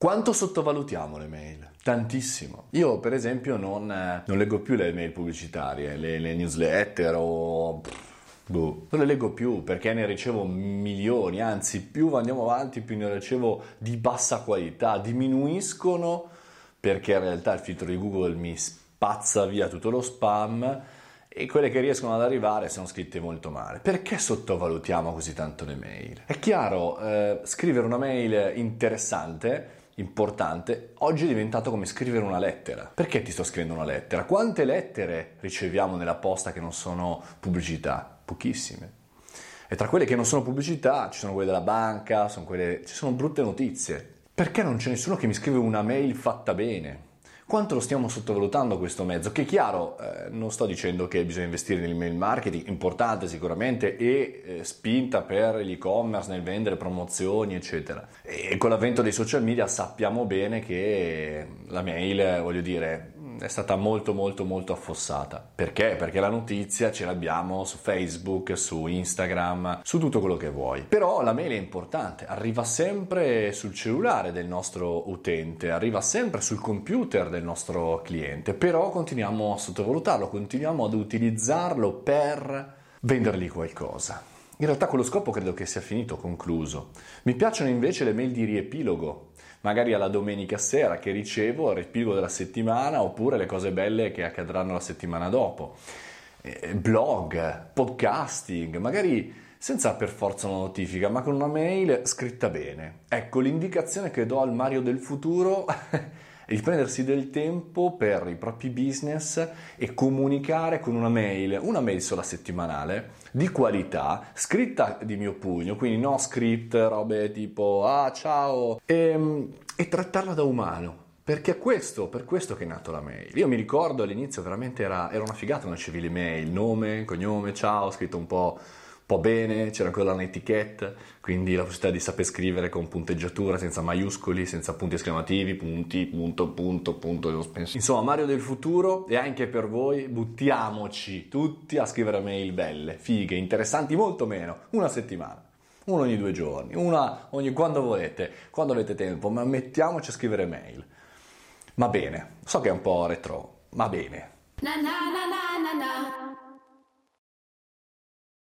Quanto sottovalutiamo le mail? Tantissimo. Io, per esempio, non, non leggo più le mail pubblicitarie, le, le newsletter o. Boh, non le leggo più perché ne ricevo milioni, anzi, più andiamo avanti, più ne ricevo di bassa qualità, diminuiscono perché in realtà il filtro di Google mi spazza via tutto lo spam e quelle che riescono ad arrivare sono scritte molto male. Perché sottovalutiamo così tanto le mail? È chiaro, eh, scrivere una mail interessante importante, oggi è diventato come scrivere una lettera. Perché ti sto scrivendo una lettera? Quante lettere riceviamo nella posta che non sono pubblicità? Pochissime. E tra quelle che non sono pubblicità ci sono quelle della banca, sono quelle... ci sono brutte notizie. Perché non c'è nessuno che mi scrive una mail fatta bene? Quanto lo stiamo sottovalutando questo mezzo? Che chiaro, eh, non sto dicendo che bisogna investire nell'email marketing, importante sicuramente, e eh, spinta per l'e-commerce nel vendere promozioni, eccetera. E con l'avvento dei social media sappiamo bene che la mail, voglio dire, è stata molto molto molto affossata. Perché? Perché la notizia ce l'abbiamo su Facebook, su Instagram, su tutto quello che vuoi. Però la mail è importante, arriva sempre sul cellulare del nostro utente, arriva sempre sul computer del nostro cliente, però continuiamo a sottovalutarlo, continuiamo ad utilizzarlo per vendergli qualcosa. In realtà quello scopo credo che sia finito, concluso. Mi piacciono invece le mail di riepilogo, magari alla domenica sera che ricevo il riepilogo della settimana oppure le cose belle che accadranno la settimana dopo. Eh, blog, podcasting, magari senza per forza una notifica, ma con una mail scritta bene. Ecco, l'indicazione che do al Mario del futuro di prendersi del tempo per i propri business e comunicare con una mail, una mail sola settimanale, di qualità, scritta di mio pugno, quindi no script, robe tipo ah ciao, e, ehm, e trattarla da umano. Perché è questo, per questo che è nato la mail. Io mi ricordo all'inizio veramente era, era una figata quando ricevi le mail, nome, cognome, ciao, scritto un po' po' bene, c'era ancora un'etichetta, quindi la possibilità di saper scrivere con punteggiatura, senza maiuscoli, senza punti esclamativi, punti, punto, punto, punto. Insomma, Mario del futuro e anche per voi, buttiamoci tutti a scrivere mail belle, fighe, interessanti, molto meno, una settimana. Uno ogni due giorni, una ogni quando volete, quando avete tempo, ma mettiamoci a scrivere mail. Ma bene, so che è un po' retro, ma bene. Na na na na